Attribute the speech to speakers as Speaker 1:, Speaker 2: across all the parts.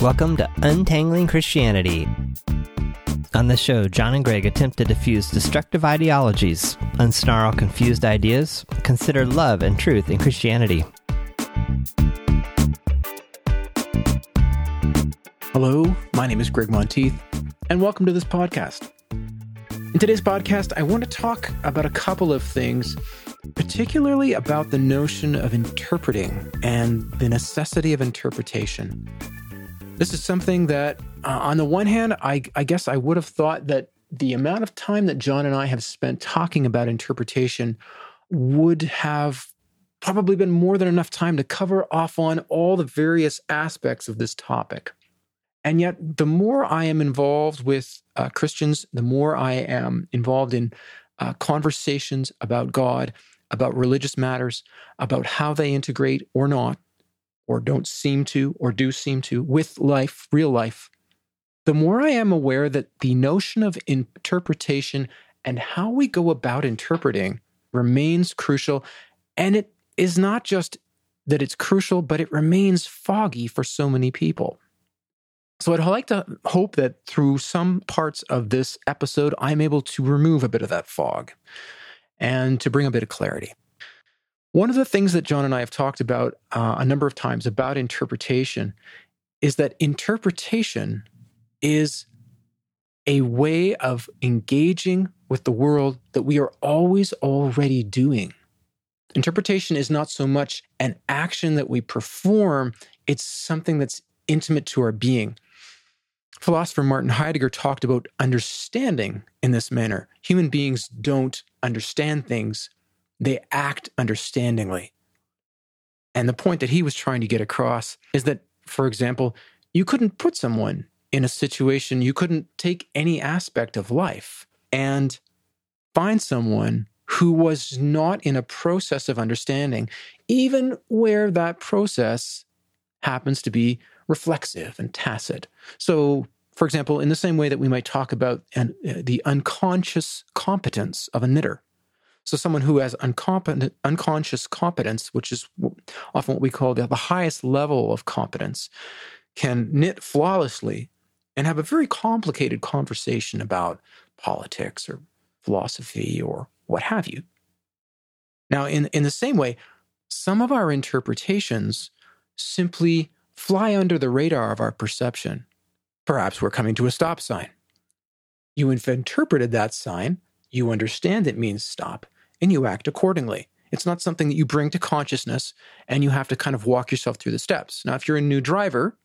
Speaker 1: Welcome to Untangling Christianity. On this show, John and Gregg attempt to diffuse destructive ideologies, unsnarl confused ideas, consider love and truth in Christianity.
Speaker 2: Hello, my name is Gregg Monteith, and welcome to this podcast. In today's podcast, I want to talk about a couple of things, particularly about the notion of interpreting and the necessity of interpretation. This is something that, uh, on the one hand, I, I guess I would have thought that the amount of time that John and I have spent talking about interpretation would have probably been more than enough time to cover off on all the various aspects of this topic. And yet, the more I am involved with uh, Christians, the more I am involved in uh, conversations about God, about religious matters, about how they integrate or not or don't seem to, or do seem to, with life, real life, the more I am aware that the notion of interpretation and how we go about interpreting remains crucial. And it is not just that it's crucial, but it remains foggy for so many people. So I'd like to hope that through some parts of this episode, I'm able to remove a bit of that fog and to bring a bit of clarity. One of the things that John and I have talked about uh, a number of times about interpretation is that interpretation is a way of engaging with the world that we are always already doing. Interpretation is not so much an action that we perform, it's something that's intimate to our being. Philosopher Martin Heidegger talked about understanding in this manner. Human beings don't understand things, they act understandingly. And the point that he was trying to get across is that, for example, you couldn't put someone in a situation, you couldn't take any aspect of life and find someone who was not in a process of understanding, even where that process happens to be reflexive and tacit. So, for example, in the same way that we might talk about an, uh, the unconscious competence of a knitter, so someone who has unconscious competence, which is often what we call the, the highest level of competence, can knit flawlessly and have a very complicated conversation about politics or philosophy or what have you. Now, in, in the same way, some of our interpretations simply fly under the radar of our perception. Perhaps we're coming to a stop sign. You have interpreted that sign, you understand it means stop, and you act accordingly. It's not something that you bring to consciousness and you have to kind of walk yourself through the steps. Now, if you're a new driver,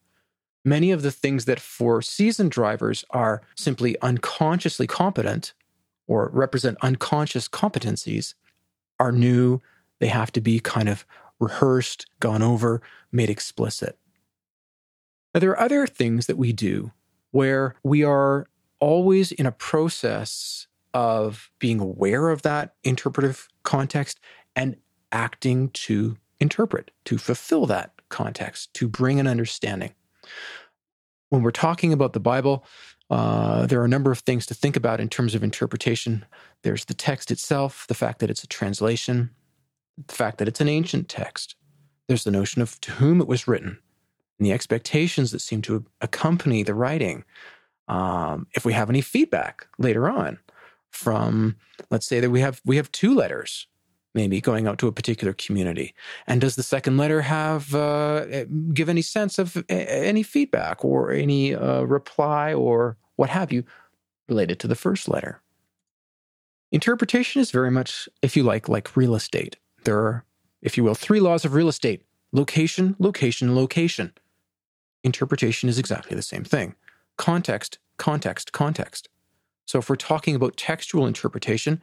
Speaker 2: many of the things that for seasoned drivers are simply unconsciously competent or represent unconscious competencies are new. They have to be kind of rehearsed, gone over, made explicit. Now, there are other things that we do where we are always in a process of being aware of that interpretive context and acting to interpret, to fulfill that context, to bring an understanding. When we're talking about the Bible, uh, there are a number of things to think about in terms of interpretation. There's the text itself, the fact that it's a translation, the fact that it's an ancient text. There's the notion of to whom it was written, and the expectations that seem to accompany the writing. Um, if we have any feedback later on, from let's say that we have we have two letters maybe going out to a particular community. And does the second letter have uh, eh, give any sense of eh, any feedback or any uh, reply or what have you related to the first letter? Interpretation is very much if you like like real estate. There are if you will three laws of real estate location location location. Interpretation is exactly the same thing. Context context context so if we're talking about textual interpretation,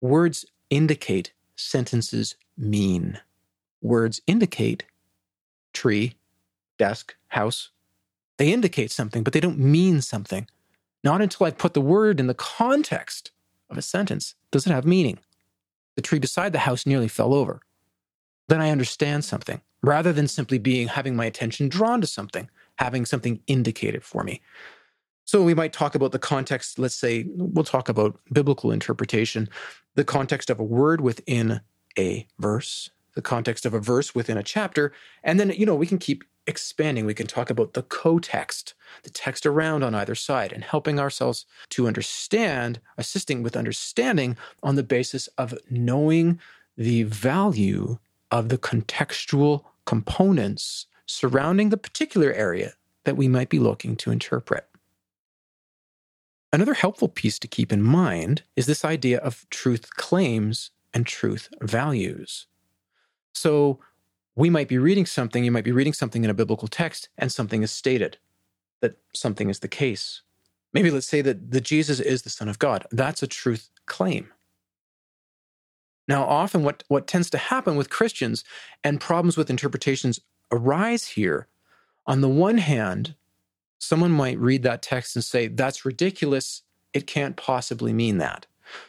Speaker 2: words indicate, sentences mean. Words indicate tree, desk, house. They indicate something, but they don't mean something. Not until I put the word in the context of a sentence does it have meaning. The tree beside the house nearly fell over. Then I understand something rather than simply being having my attention drawn to something, having something indicated for me. So we might talk about the context, let's say, we'll talk about biblical interpretation, the context of a word within a verse, the context of a verse within a chapter. And then, you know, we can keep expanding. We can talk about the co-text, the text around on either side, and helping ourselves to understand, assisting with understanding on the basis of knowing the value of the contextual components surrounding the particular area that we might be looking to interpret. Another helpful piece to keep in mind is this idea of truth claims and truth values. So we might be reading something, you might be reading something in a biblical text, and something is stated that something is the case. Maybe let's say that, that Jesus is the Son of God. That's a truth claim. Now, often what, what tends to happen with Christians and problems with interpretations arise here. On the one hand, someone might read that text and say, that's ridiculous. It can't possibly mean that.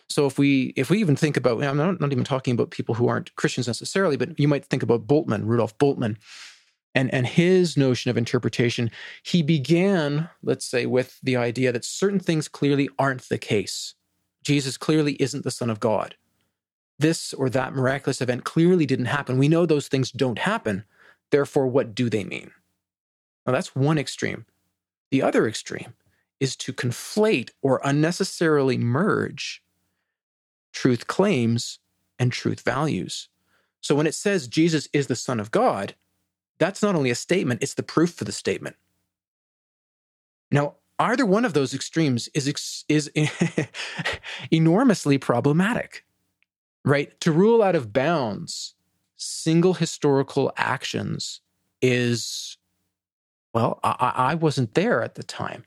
Speaker 2: So if we if we even think about, I'm not, not even talking about people who aren't Christians necessarily, but you might think about Bultmann, Rudolf Bultmann, and and his notion of interpretation. He began, let's say, with the idea that certain things clearly aren't the case. Jesus clearly isn't the Son of God. This or that miraculous event clearly didn't happen. We know those things don't happen. Therefore, what do they mean? Now, that's one extreme. The other extreme is to conflate or unnecessarily merge truth claims and truth values. So when it says Jesus is the Son of God, that's not only a statement, it's the proof for the statement. Now, either one of those extremes is, is enormously problematic, right? To rule out of bounds single historical actions is, well, I, I wasn't there at the time.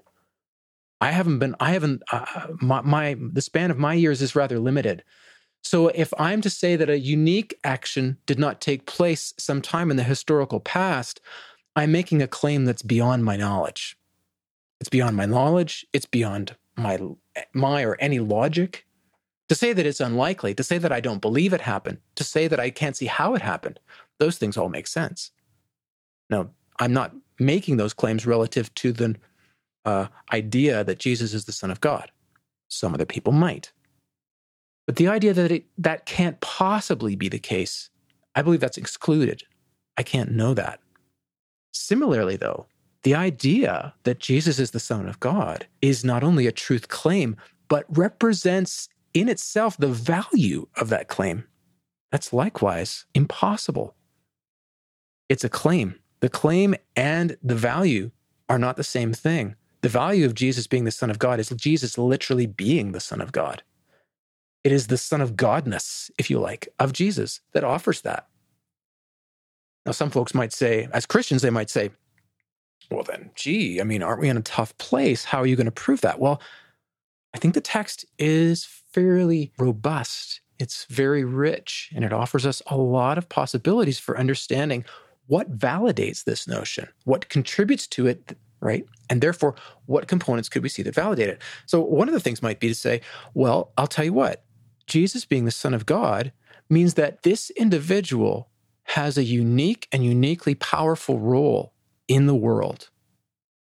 Speaker 2: I haven't been, I haven't, uh, my, my, the span of my years is rather limited. So if I'm to say that a unique action did not take place sometime in the historical past, I'm making a claim that's beyond my knowledge. It's beyond my knowledge. It's beyond my, my or any logic. To say that it's unlikely, to say that I don't believe it happened, to say that I can't see how it happened, those things all make sense. Now, I'm not making those claims relative to the uh, idea that Jesus is the Son of God. Some other people might. But the idea that it, that can't possibly be the case, I believe that's excluded. I can't know that. Similarly, though, the idea that Jesus is the Son of God is not only a truth claim, but represents in itself the value of that claim. That's likewise impossible. It's a claim. The claim and the value are not the same thing. The value of Jesus being the Son of God is Jesus literally being the Son of God. It is the Son of Godness, if you like, of Jesus that offers that. Now, some folks might say, as Christians, they might say, well, then, gee, I mean, aren't we in a tough place? How are you going to prove that? Well, I think the text is fairly robust. It's very rich and it offers us a lot of possibilities for understanding what validates this notion, what contributes to it right? And therefore, what components could we see that validate it? So, one of the things might be to say, well, I'll tell you what, Jesus being the Son of God means that this individual has a unique and uniquely powerful role in the world.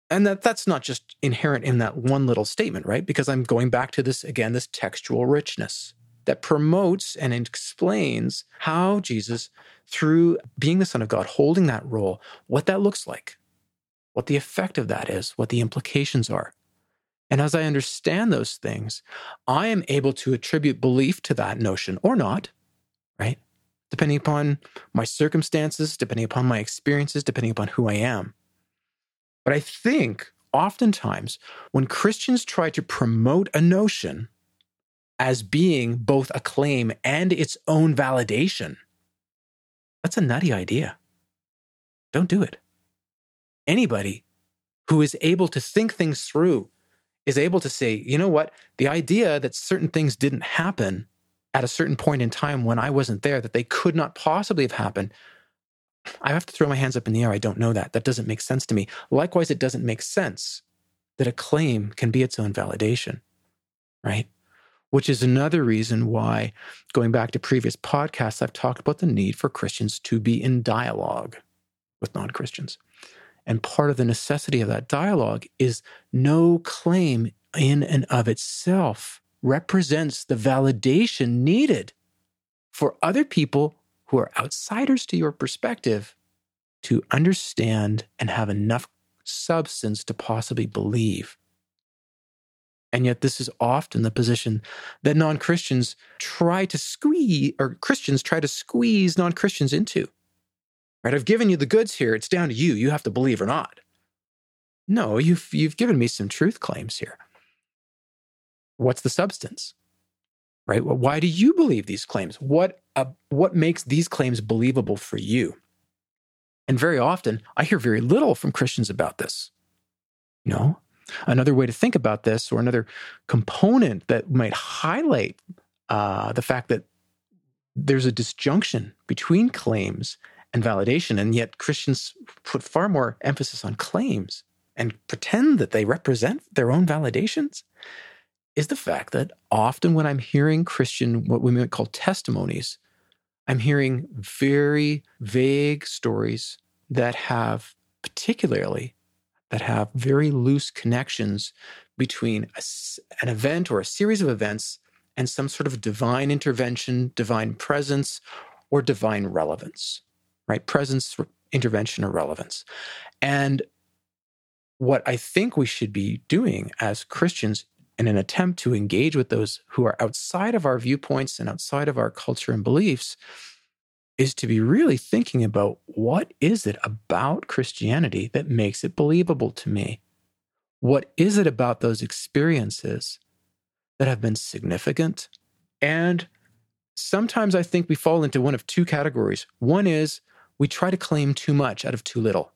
Speaker 2: And that that's not just inherent in that one little statement, right? Because I'm going back to this again, this textual richness that promotes and explains how Jesus, through being the Son of God, holding that role, what that looks like what the effect of that is, what the implications are. And as I understand those things, I am able to attribute belief to that notion or not, right? Depending upon my circumstances, depending upon my experiences, depending upon who I am. But I think oftentimes when Christians try to promote a notion as being both a claim and its own validation, that's a nutty idea. Don't do it anybody who is able to think things through is able to say, you know what, the idea that certain things didn't happen at a certain point in time when I wasn't there, that they could not possibly have happened. I have to throw my hands up in the air. I don't know that. That doesn't make sense to me. Likewise, it doesn't make sense that a claim can be its own validation, right? Which is another reason why, going back to previous podcasts, I've talked about the need for Christians to be in dialogue with non Christians. And part of the necessity of that dialogue is no claim in and of itself represents the validation needed for other people who are outsiders to your perspective to understand and have enough substance to possibly believe. And yet, this is often the position that non Christians try to squeeze, or Christians try to squeeze non Christians into. Right? I've given you the goods here. It's down to you. You have to believe or not. No, you've, you've given me some truth claims here. What's the substance? Right? Well, why do you believe these claims? What, uh, what makes these claims believable for you? And very often, I hear very little from Christians about this. You know, another way to think about this, or another component that might highlight uh, the fact that there's a disjunction between claims and validation, and yet Christians put far more emphasis on claims and pretend that they represent their own validations, is the fact that often when I'm hearing Christian, what we might call testimonies, I'm hearing very vague stories that have, particularly, that have very loose connections between a, an event or a series of events and some sort of divine intervention, divine presence, or divine relevance, right? Presence, intervention, or relevance. And what I think we should be doing as Christians in an attempt to engage with those who are outside of our viewpoints and outside of our culture and beliefs is to be really thinking about what is it about Christianity that makes it believable to me? What is it about those experiences that have been significant? And sometimes I think we fall into one of two categories. One is we try to claim too much out of too little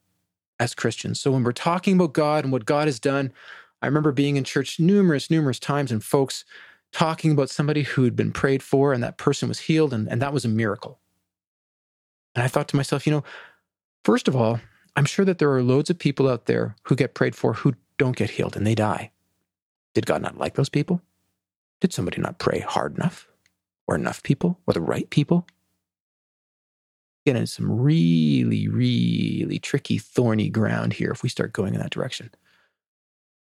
Speaker 2: as Christians. So when we're talking about God and what God has done, I remember being in church numerous, numerous times and folks talking about somebody who'd been prayed for and that person was healed, and, and that was a miracle. And I thought to myself, you know, first of all, I'm sure that there are loads of people out there who get prayed for who don't get healed and they die. Did God not like those people? Did somebody not pray hard enough? Or enough people? Or the right people? Get into some really, really tricky, thorny ground here if we start going in that direction.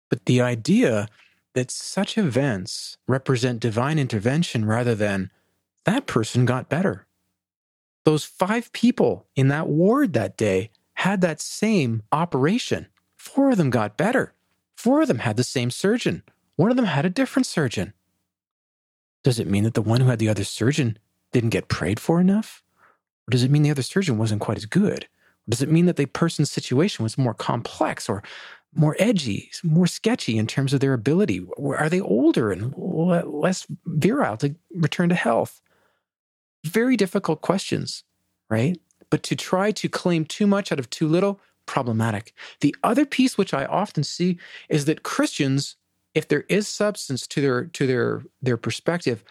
Speaker 2: But the idea that such events represent divine intervention rather than that person got better. Those five people in that ward that day had that same operation. Four of them got better. Four of them had the same surgeon. One of them had a different surgeon. Does it mean that the one who had the other surgeon didn't get prayed for enough? Or does it mean the other surgeon wasn't quite as good? Or does it mean that the person's situation was more complex or more edgy, more sketchy in terms of their ability? Are they older and less virile to return to health? Very difficult questions, right? But to try to claim too much out of too little, problematic. The other piece which I often see is that Christians, if there is substance to their to their their perspective,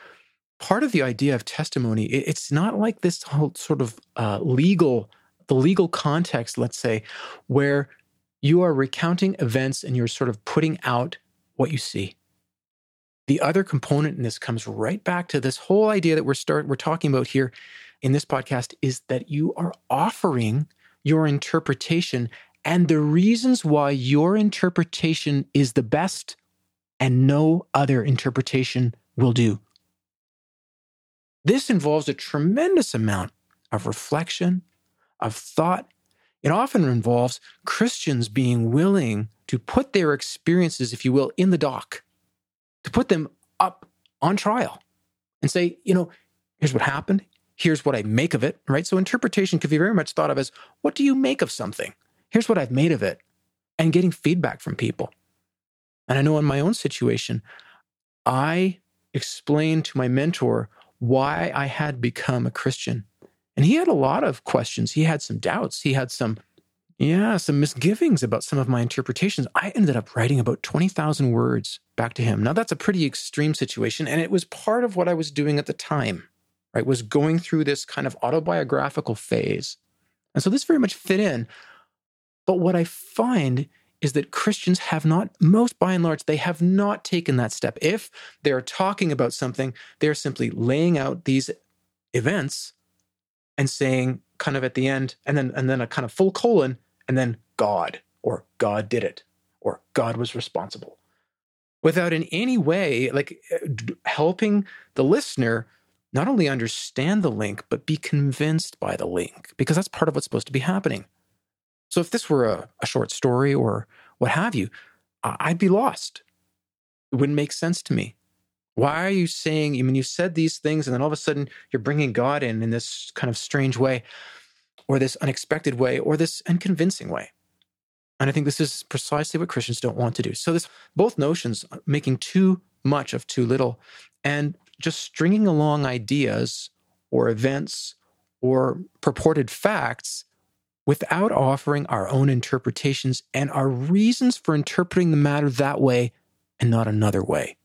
Speaker 2: part of the idea of testimony, it's not like this whole sort of uh, legal, the legal context, let's say, where you are recounting events and you're sort of putting out what you see. The other component in this comes right back to this whole idea that we're start we're talking about here in this podcast is that you are offering your interpretation and the reasons why your interpretation is the best and no other interpretation will do. This involves a tremendous amount of reflection, of thought, it often involves Christians being willing to put their experiences, if you will, in the dock, to put them up on trial and say, you know, here's what happened. Here's what I make of it, right? So interpretation could be very much thought of as what do you make of something? Here's what I've made of it, and getting feedback from people. And I know in my own situation, I explained to my mentor why I had become a Christian. And he had a lot of questions. He had some doubts. He had some, yeah, some misgivings about some of my interpretations. I ended up writing about 20,000 words back to him. Now, that's a pretty extreme situation. And it was part of what I was doing at the time, right? Was going through this kind of autobiographical phase. And so this very much fit in. But what I find is that Christians have not, most by and large, they have not taken that step. If they're talking about something, they're simply laying out these events and saying kind of at the end and then and then a kind of full colon and then God or God did it or God was responsible without in any way like eh, helping the listener not only understand the link but be convinced by the link because that's part of what's supposed to be happening So if this were a, a short story or what have you, I'd be lost. It wouldn't make sense to me. Why are you saying, I mean, you said these things and then all of a sudden you're bringing God in in this kind of strange way or this unexpected way or this unconvincing way? And I think this is precisely what Christians don't want to do. So this both notions uh, making too much of too little and just stringing along ideas or events or purported facts without offering our own interpretations and our reasons for interpreting the matter that way and not another way.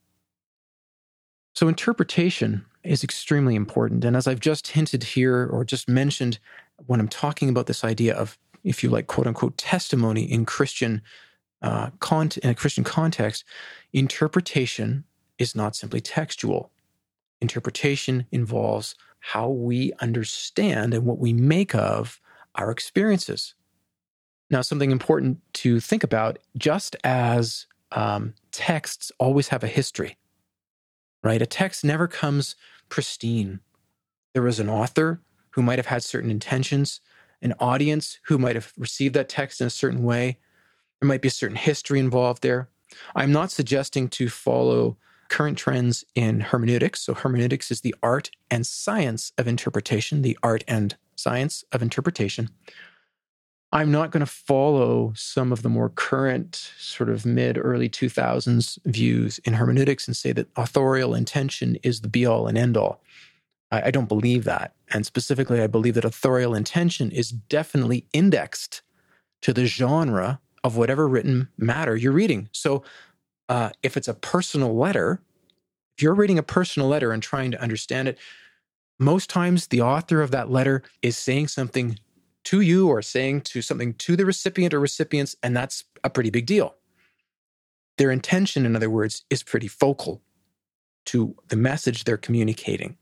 Speaker 2: So, interpretation is extremely important. And as I've just hinted here or just mentioned when I'm talking about this idea of, if you like, quote unquote, testimony in Christian, uh, in a Christian context, interpretation is not simply textual. Interpretation involves how we understand and what we make of our experiences. Now, something important to think about just as um, texts always have a history, right? A text never comes pristine. There was an author who might have had certain intentions, an audience who might have received that text in a certain way. There might be a certain history involved there. I'm not suggesting to follow current trends in hermeneutics. So, hermeneutics is the art and science of interpretation, the art and science of interpretation. I'm not going to follow some of the more current, sort of mid early 2000s views in hermeneutics and say that authorial intention is the be all and end all. I, I don't believe that. And specifically, I believe that authorial intention is definitely indexed to the genre of whatever written matter you're reading. So uh, if it's a personal letter, if you're reading a personal letter and trying to understand it, most times the author of that letter is saying something to you or saying to something to the recipient or recipients, and that's a pretty big deal. Their intention, in other words, is pretty focal to the message they're communicating.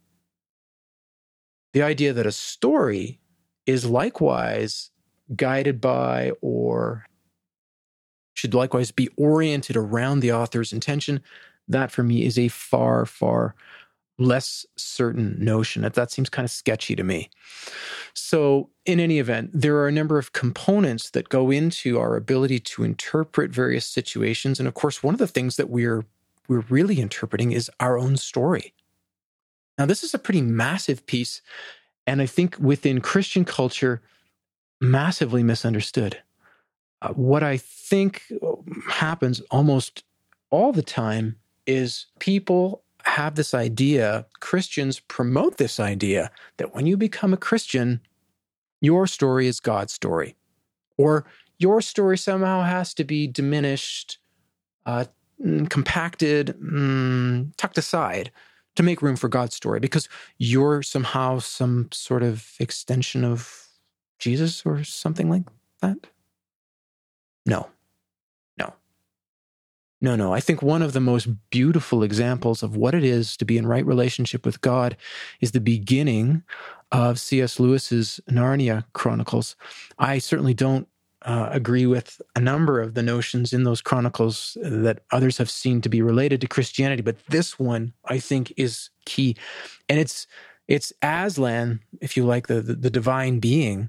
Speaker 2: The idea that a story is likewise guided by or should likewise be oriented around the author's intention, that for me is a far, far less certain notion. That, that seems kind of sketchy to me. So, in any event, there are a number of components that go into our ability to interpret various situations. And of course, one of the things that we're we're really interpreting is our own story. Now, this is a pretty massive piece, and I think within Christian culture, massively misunderstood. Uh, what I think happens almost all the time is people have this idea, Christians promote this idea that when you become a Christian, your story is God's story, or your story somehow has to be diminished, uh, compacted, mm, tucked aside to make room for God's story because you're somehow some sort of extension of Jesus or something like that. No. No, no. No. I think one of the most beautiful examples of what it is to be in right relationship with God is the beginning of C.S. Lewis's Narnia Chronicles. I certainly don't uh, agree with a number of the notions in those chronicles that others have seen to be related to Christianity, but this one I think is key, and it's it's Aslan, if you like, the, the, the divine being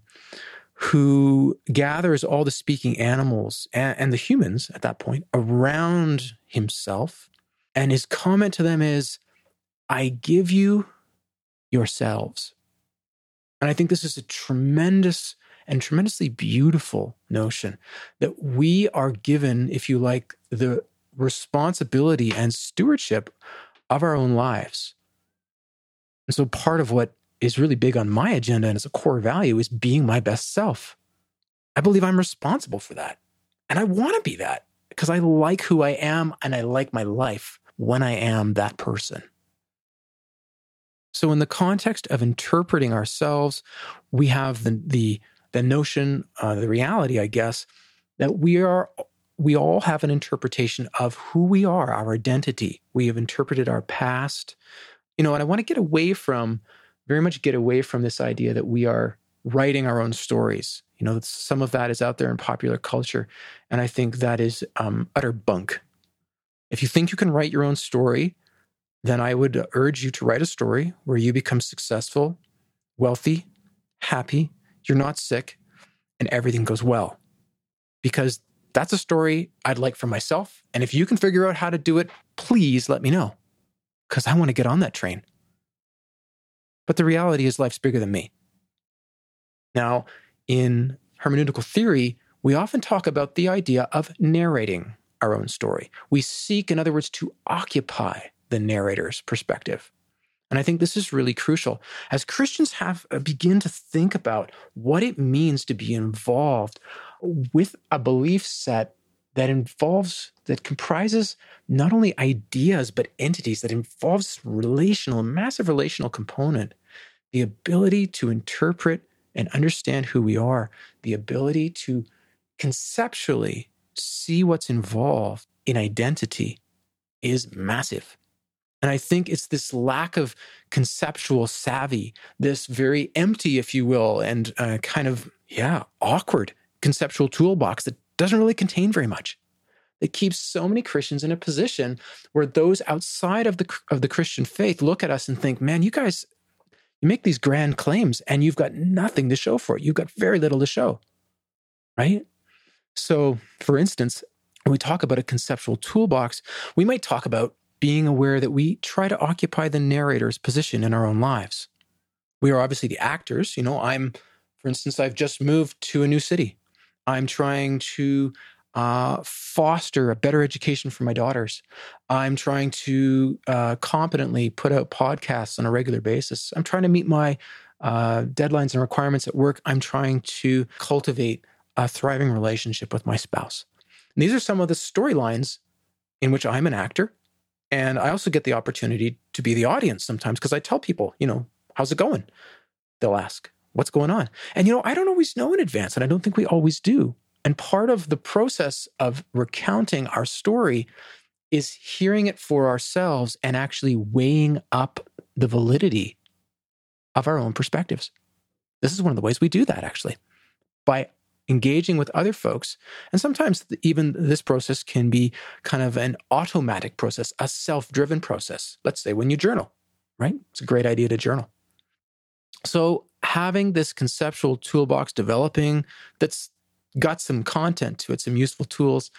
Speaker 2: who gathers all the speaking animals and, and, the humans at that point around himself. And his comment to them is, I give you yourselves. And I think this is a tremendous and tremendously beautiful notion that we are given, if you like, the responsibility and stewardship of our own lives. And so part of what is really big on my agenda and as a core value is being my best self. I believe I'm responsible for that. And I want to be that because I like who I am and I like my life when I am that person. So, in the context of interpreting ourselves, we have the, the, the notion, uh, the reality, I guess, that we are we all have an interpretation of who we are, our identity. We have interpreted our past. You know, and I want to get away from very much get away from this idea that we are writing our own stories. You know, some of that is out there in popular culture. And I think that is um, utter bunk. If you think you can write your own story, then I would urge you to write a story where you become successful, wealthy, happy, you're not sick, and everything goes well. because that's a story I'd like for myself. And if you can figure out how to do it, please let me know because I want to get on that train. But the reality is, life's bigger than me. Now, in hermeneutical theory, we often talk about the idea of narrating our own story. We seek, in other words, to occupy the narrator's perspective. And I think this is really crucial. As Christians have uh, begin to think about what it means to be involved with a belief set that involves that comprises not only ideas but entities that involves relational massive relational component. The ability to interpret and understand who we are. The ability to conceptually see what's involved in identity is massive and I think it's this lack of conceptual savvy, this very empty, if you will, and uh, kind of, yeah, awkward conceptual toolbox that doesn't really contain very much. That keeps so many Christians in a position where those outside of the of the Christian faith look at us and think, "Man, you guys, you make these grand claims and you've got nothing to show for it. You've got very little to show." Right? So, for instance, when we talk about a conceptual toolbox, we might talk about being aware that we try to occupy the narrator's position in our own lives. We are obviously the actors. You know, I'm, for instance, I've just moved to a new city. I'm trying to uh, foster a better education for my daughters. I'm trying to uh, competently put out podcasts on a regular basis. I'm trying to meet my uh, deadlines and requirements at work. I'm trying to cultivate a thriving relationship with my spouse. And these are some of the storylines in which I'm an actor and I also get the opportunity to be the audience sometimes because I tell people, you know, how's it going? They'll ask, what's going on? And, you know, I don't always know in advance, and I don't think we always do. And part of the process of recounting our story is hearing it for ourselves and actually weighing up the validity of our own perspectives. This is one of the ways we do that, actually, by engaging with other folks. And sometimes even this process can be kind of an automatic process, a self driven process. Let's say when you journal, right? It's a great idea to journal. So having this conceptual toolbox developing that's got some content to it, some useful tools,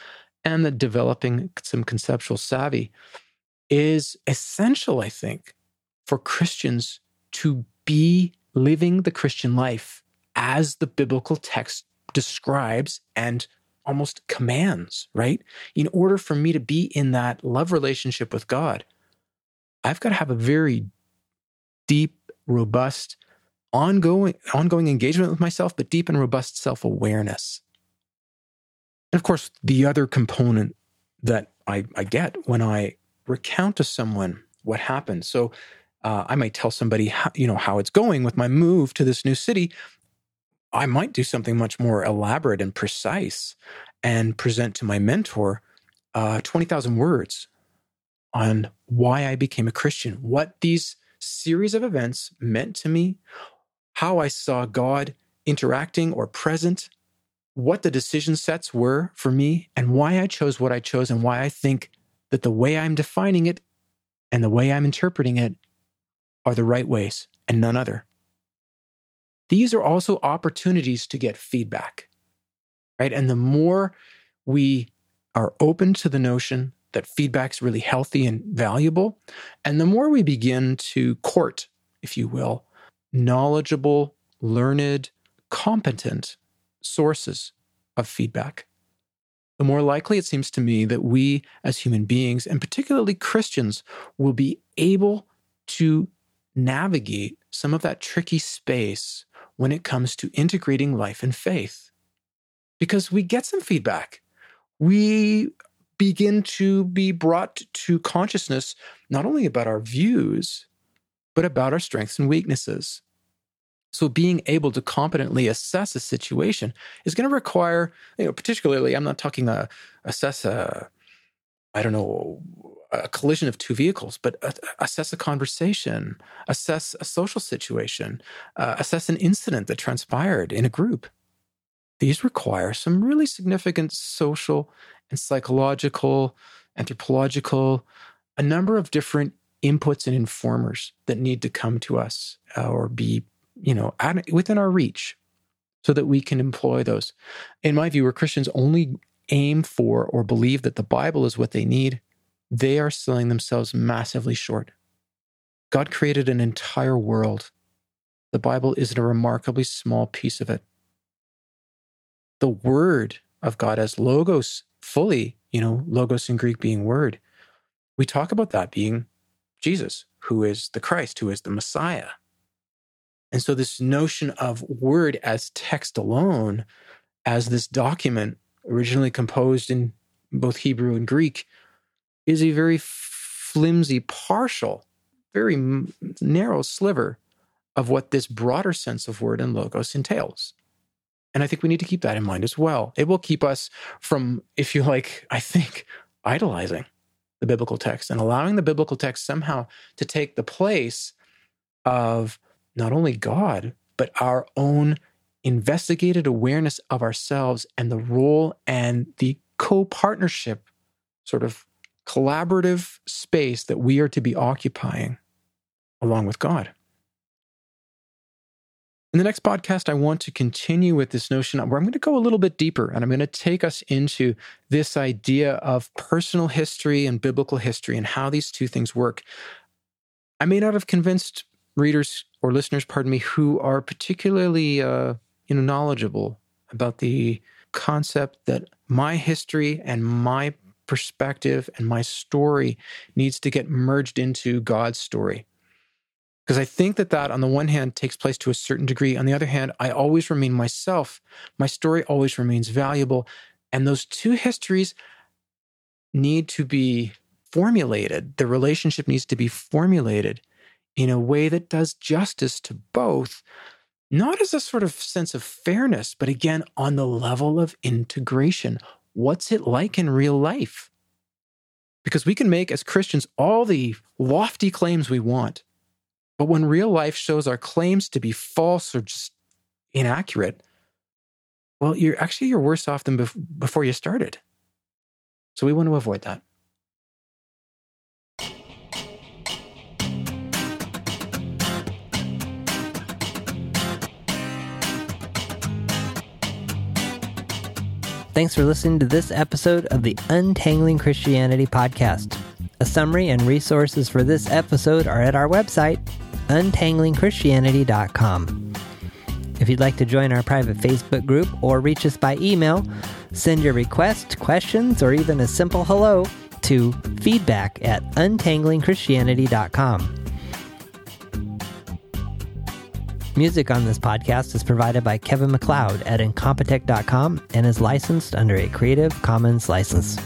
Speaker 2: and the developing some conceptual savvy is essential, I think, for Christians to be living the Christian life as the biblical text describes and almost commands, right? In order for me to be in that love relationship with God, I've got to have a very deep, robust, ongoing, ongoing engagement with myself, but deep and robust self awareness. And of course, the other component that I, I, get when I recount to someone what happened. So uh, I might tell somebody, how, you know, how it's going with my move to this new city, I might do something much more elaborate and precise and present to my mentor uh, 20,000 words on why I became a Christian, what these series of events meant to me, how I saw God interacting or present, what the decision sets were for me, and why I chose what I chose, and why I think that the way I'm defining it and the way I'm interpreting it are the right ways and none other these are also opportunities to get feedback, right? And the more we are open to the notion that feedback's really healthy and valuable, and the more we begin to court, if you will, knowledgeable, learned, competent sources of feedback, the more likely it seems to me that we as human beings, and particularly Christians, will be able to navigate some of that tricky space when it comes to integrating life and faith. Because we get some feedback. We begin to be brought to consciousness not only about our views, but about our strengths and weaknesses. So, being able to competently assess a situation is going to require, you know, particularly, I'm not talking a, uh, assess a, I don't know, a collision of two vehicles, but assess a conversation, assess a social situation, uh, assess an incident that transpired in a group. These require some really significant social and psychological, anthropological, a number of different inputs and informers that need to come to us uh, or be, you know, within our reach. so that we can employ those. In my view, where Christians only aim for or believe that the Bible is what they need, they are selling themselves massively short. God created an entire world. The Bible is a remarkably small piece of it. The Word of God as logos fully, you know, logos in Greek being word, we talk about that being Jesus, who is the Christ, who is the Messiah. And so, this notion of word as text alone, as this document originally composed in both Hebrew and Greek, is a very flimsy, partial, very narrow sliver of what this broader sense of word and logos entails. And I think we need to keep that in mind as well. It will keep us from, if you like, I think, idolizing the biblical text and allowing the biblical text somehow to take the place of not only God, but our own investigated awareness of ourselves and the role and the co partnership, sort of collaborative space that we are to be occupying along with God. In the next podcast, I want to continue with this notion where I'm going to go a little bit deeper and I'm going to take us into this idea of personal history and biblical history and how these two things work. I may not have convinced readers or listeners, pardon me, who are particularly uh, you know knowledgeable about the concept that my history and my perspective and my story needs to get merged into God's story. Because I think that that, on the one hand, takes place to a certain degree. On the other hand, I always remain myself. My story always remains valuable. And those two histories need to be formulated. The relationship needs to be formulated in a way that does justice to both, not as a sort of sense of fairness, but again, on the level of integration. What's it like in real life? Because we can make, as Christians, all the lofty claims we want. But when real life shows our claims to be false or just inaccurate, well, you're actually you're worse off than bef- before you started. So we want to avoid that.
Speaker 1: Thanks for listening to this episode of the Untangling Christianity podcast. A summary and resources for this episode are at our website, untanglingchristianity.com. If you'd like to join our private Facebook group or reach us by email, send your request, questions, or even a simple hello to feedback at untanglingchristianity.com. Music on this podcast is provided by Kevin MacLeod at Incompetech.com and is licensed under a Creative Commons license.